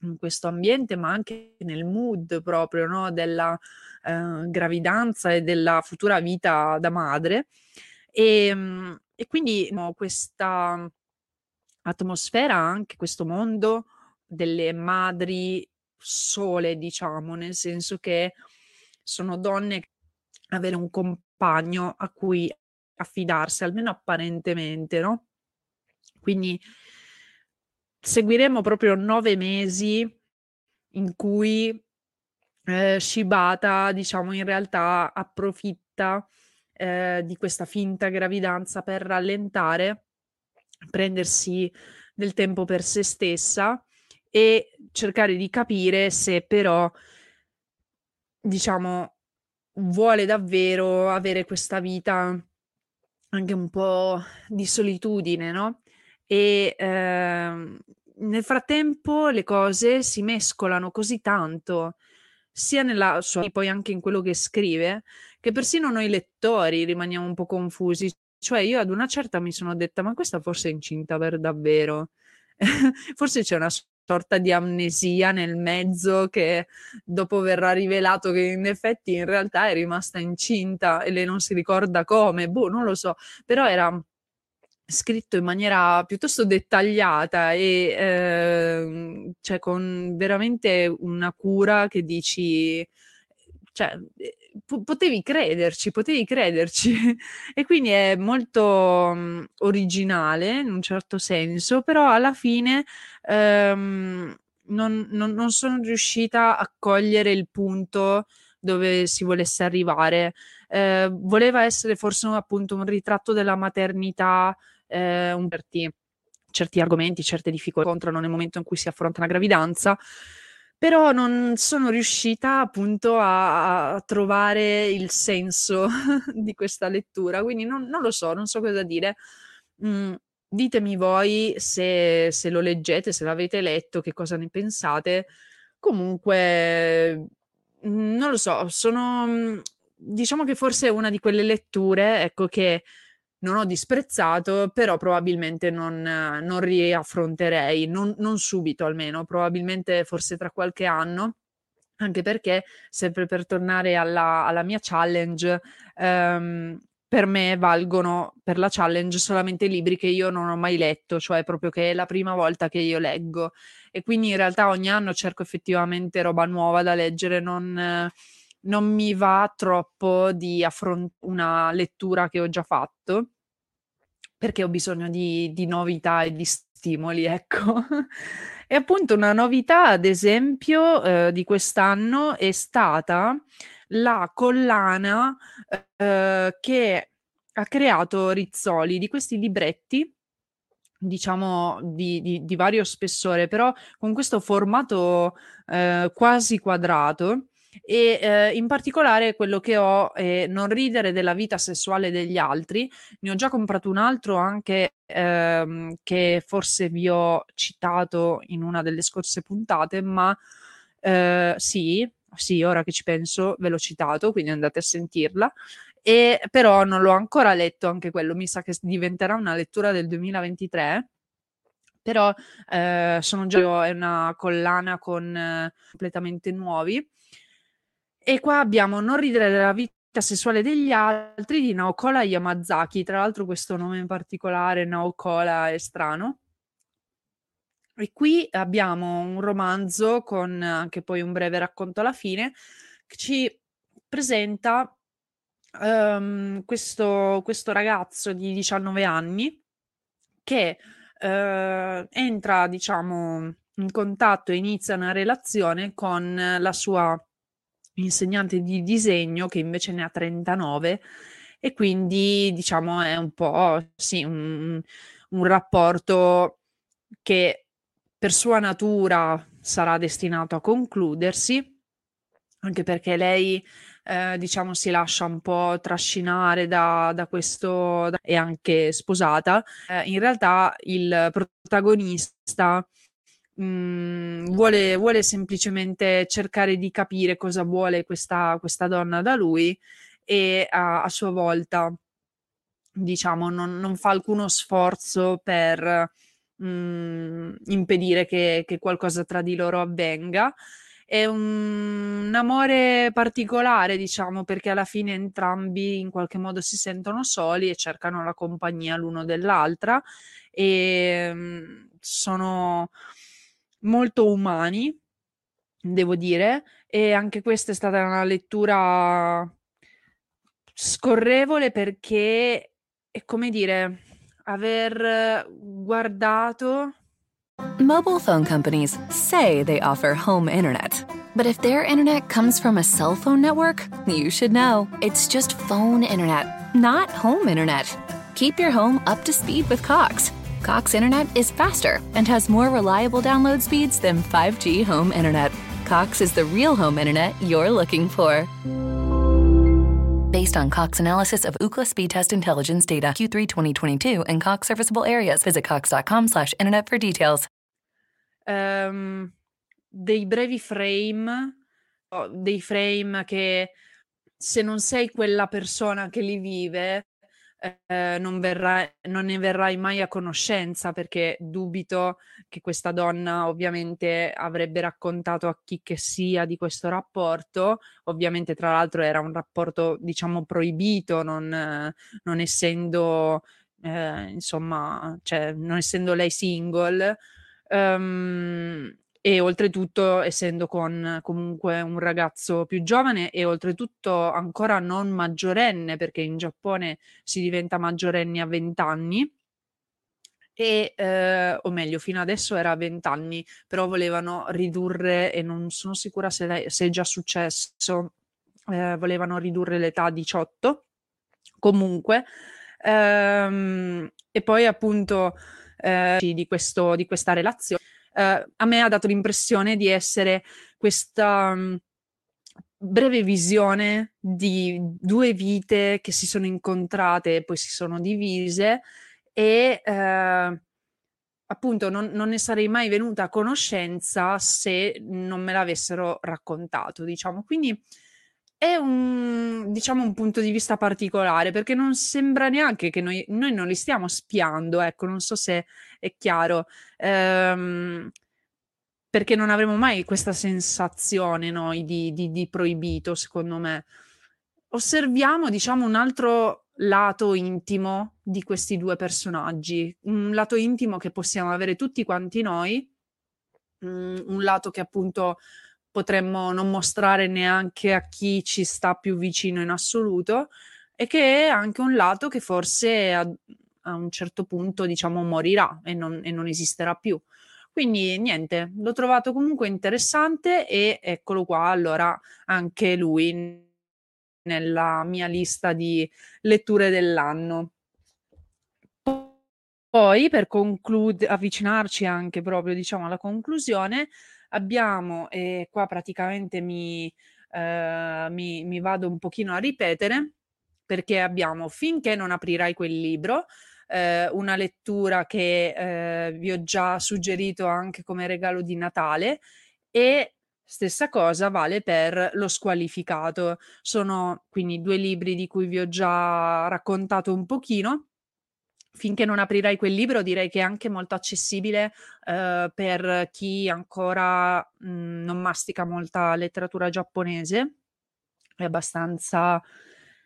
in questo ambiente, ma anche nel mood proprio no? della eh, gravidanza e della futura vita da madre. E, ehm, e quindi no, questa atmosfera, anche questo mondo delle madri sole, diciamo, nel senso che sono donne che avere un compagno a cui affidarsi, almeno apparentemente, no? Quindi seguiremo proprio nove mesi in cui eh, Shibata, diciamo, in realtà approfitta eh, di questa finta gravidanza per rallentare, prendersi del tempo per se stessa e cercare di capire se però, diciamo, vuole davvero avere questa vita anche un po' di solitudine, no? E ehm, nel frattempo le cose si mescolano così tanto, sia nella sua, poi anche in quello che scrive, che persino noi lettori rimaniamo un po' confusi. Cioè, io ad una certa mi sono detta: ma questa forse è incinta per davvero? forse c'è una sorta di amnesia nel mezzo che dopo verrà rivelato che in effetti in realtà è rimasta incinta e lei non si ricorda come, boh, non lo so, però era scritto in maniera piuttosto dettagliata e eh, cioè con veramente una cura che dici cioè, p- potevi crederci, potevi crederci. e quindi è molto mh, originale in un certo senso, però alla fine ehm, non, non, non sono riuscita a cogliere il punto dove si volesse arrivare. Eh, voleva essere forse appunto un ritratto della maternità, eh, un certi, certi argomenti, certe difficoltà incontrano nel momento in cui si affronta una gravidanza però non sono riuscita appunto a, a trovare il senso di questa lettura, quindi non, non, lo so, non so cosa dire. Mm, ditemi voi se, se, lo leggete, se l'avete letto, che cosa ne pensate. Comunque, mm, non lo so, sono mm, diciamo che forse è una di quelle letture, ecco, che non ho disprezzato, però probabilmente non, non riaffronterei, non, non subito almeno, probabilmente forse tra qualche anno anche perché, sempre per tornare alla, alla mia challenge, ehm, per me valgono per la challenge solamente libri che io non ho mai letto, cioè proprio che è la prima volta che io leggo. E quindi in realtà ogni anno cerco effettivamente roba nuova da leggere, non non mi va troppo di affrontare una lettura che ho già fatto, perché ho bisogno di, di novità e di stimoli, ecco. e appunto una novità, ad esempio, eh, di quest'anno è stata la collana eh, che ha creato Rizzoli di questi libretti diciamo di, di, di, vario spessore, però con questo formato eh, quasi quadrato e eh, in particolare quello che ho è non ridere della vita sessuale degli altri. Ne ho già comprato un altro anche ehm, che forse vi ho citato in una delle scorse puntate, ma eh, sì, sì, ora che ci penso ve l'ho citato, quindi andate a sentirla. E però non l'ho ancora letto anche quello, mi sa che diventerà una lettura del 2023 però eh, sono già è una collana con eh, completamente nuovi e qua abbiamo Non ridere della vita sessuale degli altri di Naokola Yamazaki. Tra l'altro questo nome in particolare, Naokola, è strano. E qui abbiamo un romanzo con anche poi un breve racconto alla fine che ci presenta um, questo, questo, ragazzo di 19 anni che uh, entra, diciamo, in contatto e inizia una relazione con la sua insegnante di disegno che invece ne ha 39 e quindi diciamo è un po' sì, un, un rapporto che per sua natura sarà destinato a concludersi, anche perché lei eh, diciamo si lascia un po' trascinare da, da questo da, è anche sposata. Eh, in realtà il protagonista mh, mhmm, vuole, vuole, semplicemente cercare di capire cosa vuole questa, questa donna da lui e a, a sua volta, diciamo, non, non, fa alcuno sforzo per mh, mhmm, impedire che, che, qualcosa tra di loro avvenga. È un, un amore particolare, diciamo, perché alla fine entrambi in qualche modo si sentono soli e cercano la compagnia l'uno dell'altra e mhmm, sono molto umani, devo dire, e anche questa è stata una lettura scorrevole perché è come dire, aver guardato Mobile phone companies say they offer home internet. But if their internet comes from a cell phone network, you should know. It's just phone internet, not home internet. Keep your home up to speed with Cox. Cox Internet is faster and has more reliable download speeds than 5G home internet. Cox is the real home internet you're looking for. Based on Cox analysis of Ookla speed test intelligence data Q3 2022 and Cox serviceable areas, visit cox.com/internet for details. Um, dei brevi frame, dei frame che se non sei quella persona che li vive eh, non, verrà, non ne verrai mai a conoscenza perché dubito che questa donna ovviamente avrebbe raccontato a chi che sia di questo rapporto. Ovviamente, tra l'altro, era un rapporto, diciamo, proibito, non, non essendo, eh, insomma, cioè, non essendo lei single. Um, e oltretutto essendo con comunque un ragazzo più giovane e oltretutto ancora non maggiorenne perché in Giappone si diventa maggiorenni a 20 anni e eh, o meglio fino adesso era a 20 anni però volevano ridurre e non sono sicura se, lei, se è già successo eh, volevano ridurre l'età a 18 comunque ehm, e poi appunto eh, di, questo, di questa relazione eh, a me ha dato l'impressione di essere questa um, breve visione di due vite che si sono incontrate e poi si sono divise e eh, appunto non, non, ne sarei mai venuta a conoscenza se non me l'avessero raccontato, diciamo. Quindi è un, diciamo, un punto di vista particolare perché non sembra neanche che noi, noi non li stiamo spiando, ecco, non so se è chiaro. Ehm, perché non avremo mai questa sensazione noi di, di, di proibito, secondo me. Osserviamo, diciamo, un altro lato intimo di questi due personaggi, un lato intimo che possiamo avere tutti quanti noi, mm, un lato che appunto potremmo non mostrare neanche a chi ci sta più vicino in assoluto e che è anche un lato che forse a, a un certo punto diciamo morirà e non, e non esisterà più. Quindi niente, l'ho trovato comunque interessante e eccolo qua, allora anche lui nella mia lista di letture dell'anno. Poi per concludere, avvicinarci anche proprio diciamo alla conclusione, abbiamo, e qua praticamente mi, eh, mi, mi vado un pochino a ripetere, perché abbiamo finché non aprirai quel libro, eh, una lettura che eh, vi ho già suggerito anche come regalo di Natale e stessa cosa vale per lo squalificato. Sono quindi due libri di cui vi ho già raccontato un pochino finché non aprirai quel libro direi che è anche molto accessibile eh, per chi ancora mh, mhmm, non mastica molta letteratura giapponese, è abbastanza,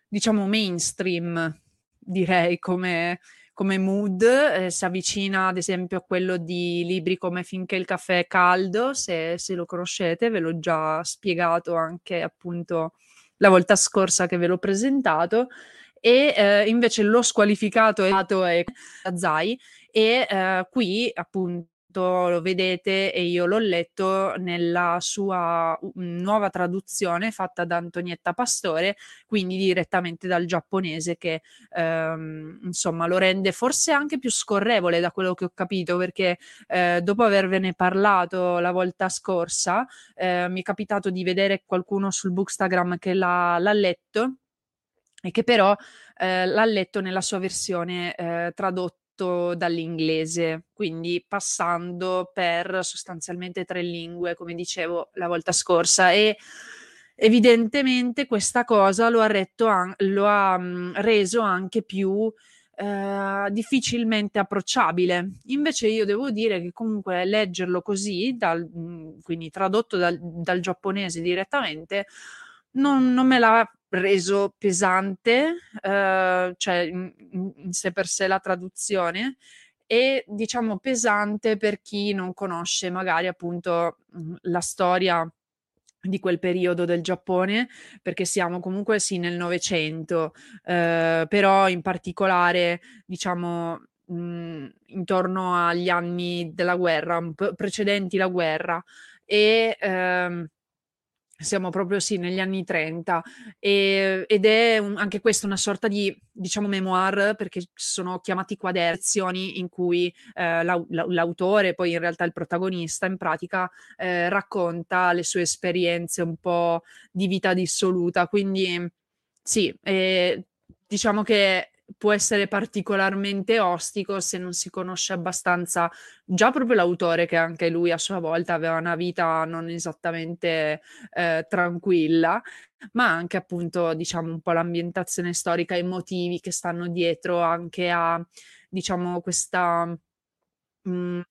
diciamo, mainstream, direi, come, come mood, eh, si avvicina ad esempio a quello di libri come Finché il caffè è caldo, se, se lo conoscete, ve l'ho già spiegato anche appunto la volta scorsa che ve l'ho presentato e eh, invece lo squalificato è Zai e eh, qui appunto lo vedete e io l'ho letto nella sua nuova traduzione fatta da Antonietta Pastore, quindi direttamente dal giapponese che ehm, insomma lo rende forse anche più scorrevole da quello che ho capito perché eh, dopo avervene parlato la volta scorsa eh, mi è capitato di vedere qualcuno sul Bookstagram che l'ha, l'ha letto e che però eh, l'ha letto nella sua versione eh, tradotto dall'inglese, quindi passando per sostanzialmente tre lingue, come dicevo la volta scorsa. E evidentemente questa cosa lo ha, an- lo ha mh, mm, reso anche più eh, difficilmente approcciabile. Invece io devo dire che comunque leggerlo così, dal, mm, quindi tradotto dal, dal giapponese direttamente, non, non me l'ha reso pesante, eh, cioè in, in sé per sé la traduzione, e diciamo pesante per chi non conosce magari appunto mhmm, la storia di quel periodo del Giappone, perché siamo comunque sì nel Novecento, eh, però in particolare diciamo mh, mhmm, intorno agli anni della guerra, precedenti la guerra. E ehm, siamo proprio sì negli anni 30 e, ed è un, anche questa una sorta di diciamo memoir perché sono chiamati quaderzioni in cui eh, la, la, l'autore poi in realtà il protagonista in pratica eh, racconta le sue esperienze un po' di vita dissoluta. Quindi sì eh, diciamo che può essere particolarmente ostico se non si conosce abbastanza già proprio l'autore, che anche lui a sua volta aveva una vita non esattamente eh, tranquilla, ma anche appunto, diciamo, un po' l'ambientazione storica e i motivi che stanno dietro anche a, diciamo, questa mh, mm,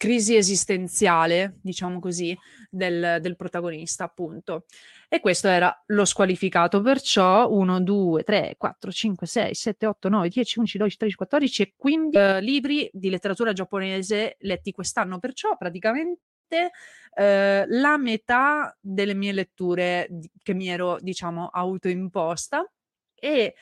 crisi esistenziale, diciamo così, del, del protagonista, appunto. E questo era lo squalificato, perciò 1, 2, 3, 4, 5, 6, 7, 8, 9, 10, 11, 12, 13, 14 e 15 eh, libri di letteratura giapponese letti quest'anno, perciò praticamente eh, la metà delle mie letture che mi ero, diciamo, autoimposta e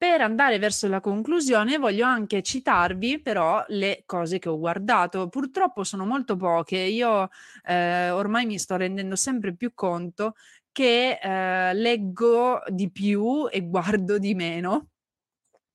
per andare verso la conclusione voglio anche citarvi però le cose che ho guardato. Purtroppo sono molto poche, io eh, ormai mi sto rendendo sempre più conto che eh, leggo di più e guardo di meno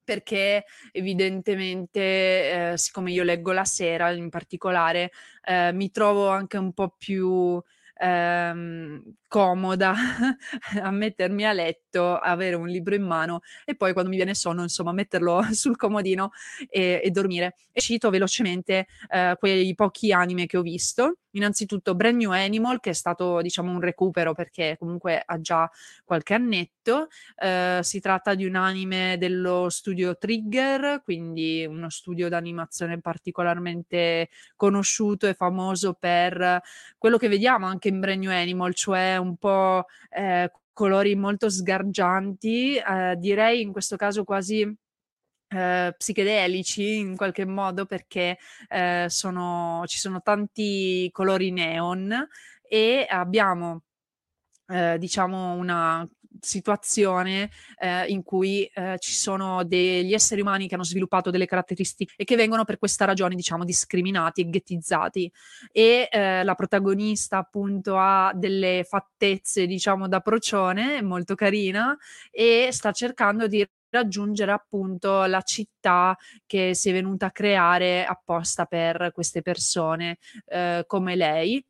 perché evidentemente, eh, siccome io leggo la sera in particolare, eh, mi trovo anche un po' più ehm, comoda a mettermi a letto, avere un libro in mano e poi quando mi viene sonno, insomma, metterlo sul comodino e, e dormire. E cito velocemente eh, quei pochi anime che ho visto. Innanzitutto Brand New Animal, che è stato diciamo un recupero perché comunque ha già qualche annetto. Eh, si tratta di un anime dello studio Trigger, quindi uno studio d'animazione particolarmente conosciuto e famoso per quello che vediamo anche in Brand New Animal, cioè un po' eh, colori molto sgargianti, eh, direi in questo caso quasi eh, psichedelici in qualche modo perché eh, sono, ci sono tanti colori neon e abbiamo eh, diciamo una situazione eh, in cui eh, ci sono degli esseri umani che hanno sviluppato delle caratteristiche e che vengono per questa ragione, diciamo, discriminati e ghettizzati. E eh, la protagonista, appunto, ha delle fattezze, diciamo, da procione, molto carina, e sta cercando di raggiungere appunto la città che si è venuta a creare apposta per queste persone eh, come lei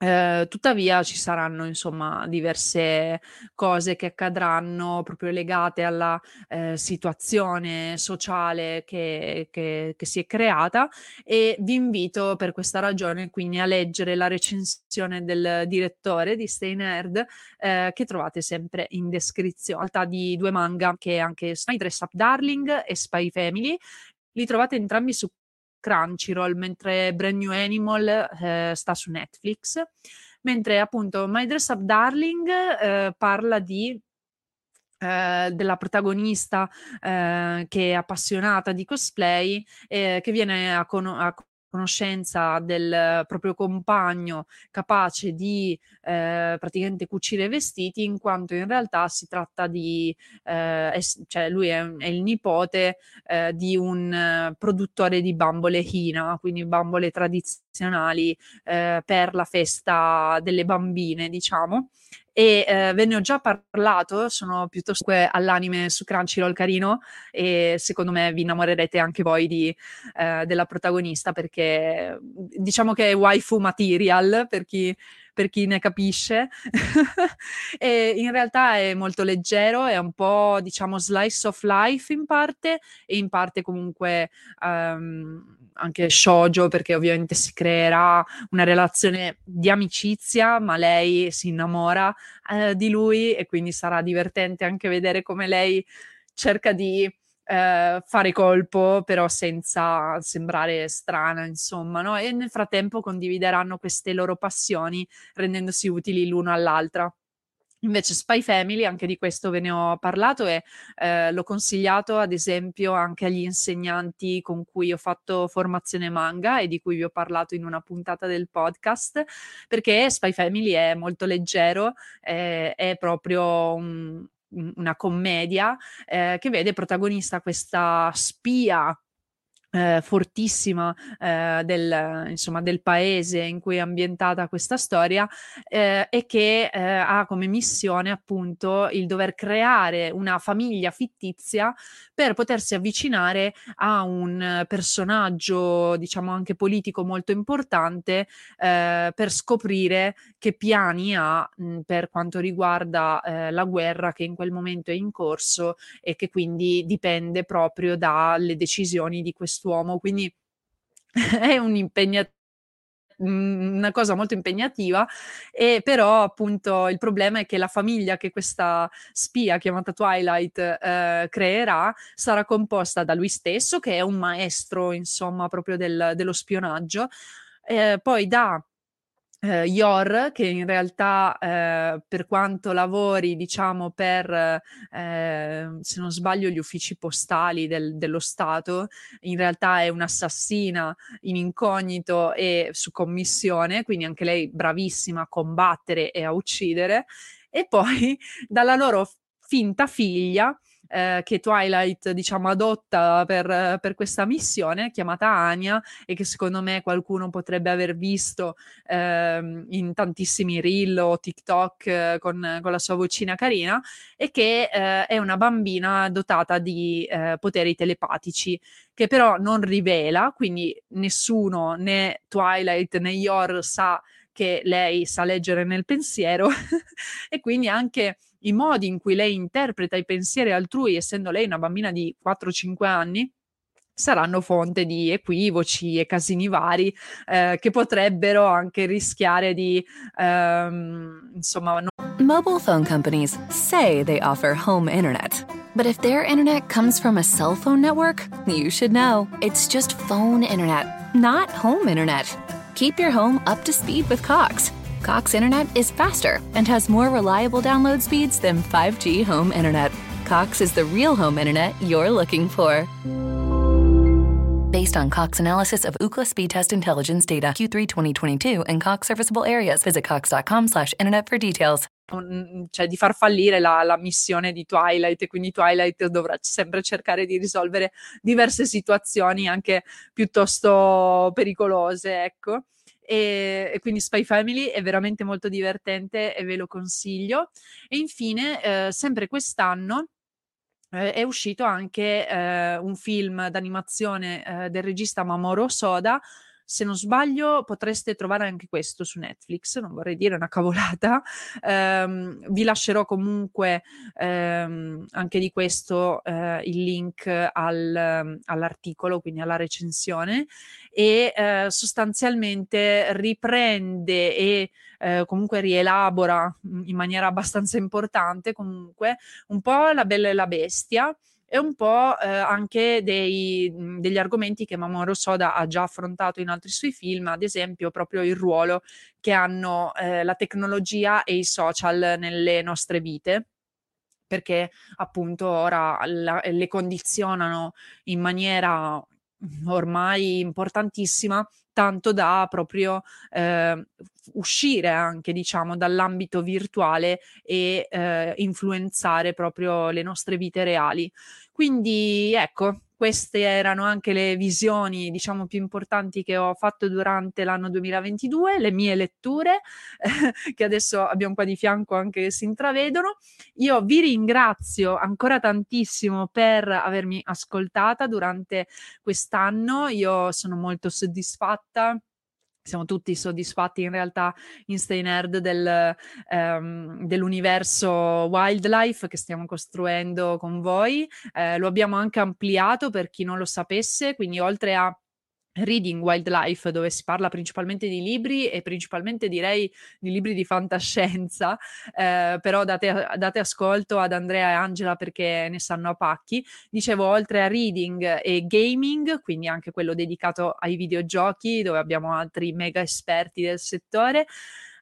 Ehm, tuttavia ci saranno insomma diverse cose che accadranno proprio legate alla, ehm, situazione sociale che che che si è creata e vi invito per questa ragione quindi a leggere la recensione del direttore di Stay Nerd, ehm, che trovate sempre in descrizio alta di 2 manga che anche My Dress Up Darling e Spy Family. Li trovate entrambi su Crunchyroll, mentre Brand New Animal eh, sta su Netflix, mentre appunto My Dress Up Darling eh, parla di eh, della protagonista eh, che è appassionata di cosplay eh, che viene a, con- a conoscenza del proprio compagno capace di eh, praticamente cucire vestiti in quanto in realtà si tratta di eh, è, cioè lui è, è il nipote eh, di un eh, produttore di bambole Hina quindi bambole tradizionali eh, per la festa delle bambine diciamo e eh, ve ne ho già parlato, sono piuttosto all'anime su Crunchyroll carino e secondo me vi innamorerete anche voi di, eh, della protagonista perché diciamo che è waifu material per chi per chi ne capisce. in realtà è molto leggero, è un po' diciamo slice of life in parte e in parte comunque um, anche shoujo perché ovviamente si creerà una relazione di amicizia, ma lei si innamora uh, di lui e quindi sarà divertente anche vedere come lei cerca di eh, fare colpo, però senza sembrare strana, insomma, no? E nel frattempo condivideranno queste loro passioni rendendosi utili l'uno all'altra. Invece Spy Family, anche di questo ve ne ho parlato e eh, l'ho consigliato ad esempio anche agli insegnanti con cui ho fatto formazione manga e di cui vi ho parlato in una puntata del podcast, perché Spy Family è molto leggero, eh, è proprio un, una commedia eh, che vede protagonista questa spia Ehm, fortissima, ehm, del insomma, del paese in cui è ambientata questa storia, ehm, e che, ehm, ha come missione appunto il dover creare una famiglia fittizia per potersi avvicinare a un personaggio, diciamo anche politico molto importante, ehm, per scoprire che piani ha, mhmm, per quanto riguarda, ehm, la guerra che in quel momento è in corso e che quindi dipende proprio dalle decisioni di ques quest'uomo, quindi è un impegna mhmm, una cosa molto impegnativa e però appunto il problema è che la famiglia che questa spia chiamata Twilight, ehm, creerà sarà composta da lui stesso che è un maestro insomma proprio del dello spionaggio, ehm, poi da Ehm, Yor, che in realtà, ehm, per quanto lavori diciamo per, ehm, se non sbaglio gli uffici postali del dello Stato, in realtà è un'assassina in incognito e su commissione, quindi anche lei bravissima a combattere e a uccidere. E poi dalla loro finta figlia ehm, che Twilight diciamo adotta per per questa missione, chiamata Anya, e che secondo me qualcuno potrebbe aver visto, ehm, in tantissimi reel o TikTok eh, con con la sua vocina carina, e che, ehm, è una bambina dotata di, ehm, poteri telepatici, che però non rivela, quindi nessuno, né Twilight né Yor sa che lei sa leggere nel pensiero e quindi anche i modi in cui lei interpreta i pensieri altrui, essendo lei una bambina di 4-5 anni, saranno fonte di equivoci e casini vari eh, che potrebbero anche rischiare di ehm, insomma no- Mobile phone companies say they offer home internet. But if their internet comes from a cell phone network, you should know. It's just phone internet, not home internet. Keep your home up to speed with Cox. Cox Internet is faster and has more reliable download speeds than 5G home internet. Cox is the real home internet you're looking for. Based on Cox analysis of Ookla speed test intelligence data Q3 2022 and Cox serviceable areas, visit cox.com/internet for details. Mm, cioè di far fallire la, la, missione di Twilight e quindi Twilight dovrà sempre cercare di risolvere diverse situazioni anche piuttosto pericolose, ecco. E, e, quindi Spy Family è veramente molto divertente e ve lo consiglio. E infine, eh, sempre quest'anno eh, è uscito anche eh, un film d'animazione eh, del regista Mamoru Soda se non sbaglio potreste trovare anche questo su Netflix, non vorrei dire una cavolata. Um, vi lascerò comunque um, anche di questo uh, il link al, all'articolo, quindi alla recensione, e uh, sostanzialmente riprende e uh, comunque rielabora in maniera abbastanza importante comunque un po' la bella e la bestia e un po' eh, anche dei, degli argomenti che Mamoru Soda ha già affrontato in altri suoi film, ad esempio proprio il ruolo che hanno eh, la tecnologia e i social nelle nostre vite perché appunto ora la, le condizionano in maniera ormai importantissima tanto da proprio eh, uscire anche diciamo dall'ambito virtuale e eh, influenzare proprio le nostre vite reali. Quindi ecco, queste erano anche le visioni, diciamo, più importanti che ho fatto durante l'anno 2022, le mie letture, eh, che adesso abbiamo qua di fianco anche si intravedono. Io vi ringrazio ancora tantissimo per avermi ascoltata durante quest'anno. Io sono molto soddisfatta siamo tutti soddisfatti in realtà in Stay Nerd del, ehm, dell'universo wildlife che stiamo costruendo con voi. Eh, lo abbiamo anche ampliato per chi non lo sapesse, quindi oltre a Reading Wildlife, dove si parla principalmente di libri e principalmente direi di libri di fantascienza, eh, però date, date, ascolto ad Andrea e Angela perché ne sanno a pacchi. Dicevo, oltre a reading e gaming, quindi anche quello dedicato ai videogiochi, dove abbiamo altri mega esperti del settore,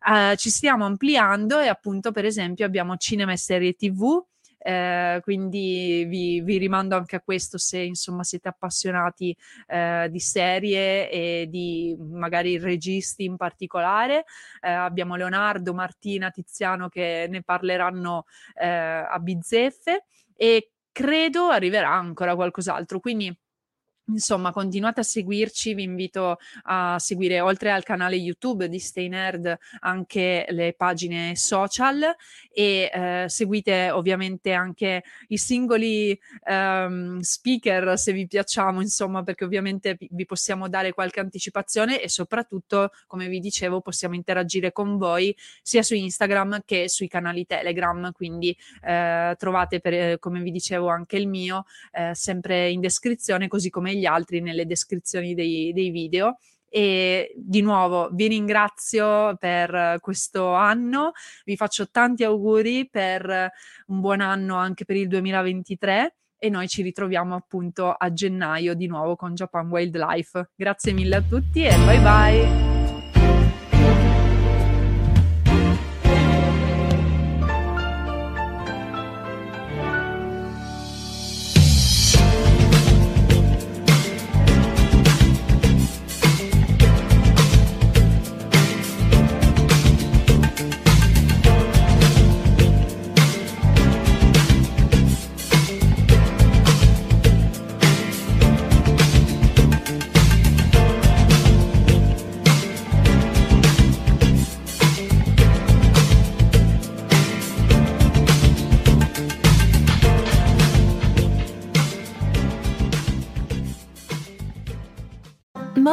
eh, ci stiamo ampliando e appunto, per esempio, abbiamo cinema e serie TV eh, quindi vi, vi, rimando anche a questo se insomma siete appassionati eh, di serie e di magari registi in particolare. Eh, abbiamo Leonardo, Martina, Tiziano che ne parleranno eh, a bizzeffe e credo arriverà ancora qualcos'altro. Quindi Insomma, continuate a seguirci, vi invito a seguire oltre al canale YouTube di Stay Nerd anche le pagine social e eh, seguite ovviamente anche i singoli ehm, speaker se vi piacciamo, insomma, perché ovviamente vi possiamo dare qualche anticipazione e soprattutto, come vi dicevo, possiamo interagire con voi sia su Instagram che sui canali Telegram, quindi eh, trovate per, come vi dicevo anche il mio eh, sempre in descrizione così come gli altri nelle descrizioni dei, dei video. E di nuovo vi ringrazio per questo anno, vi faccio tanti auguri per un buon anno anche per il 2023 e noi ci ritroviamo appunto a gennaio di nuovo con Japan Wildlife. Grazie mille a tutti e bye bye!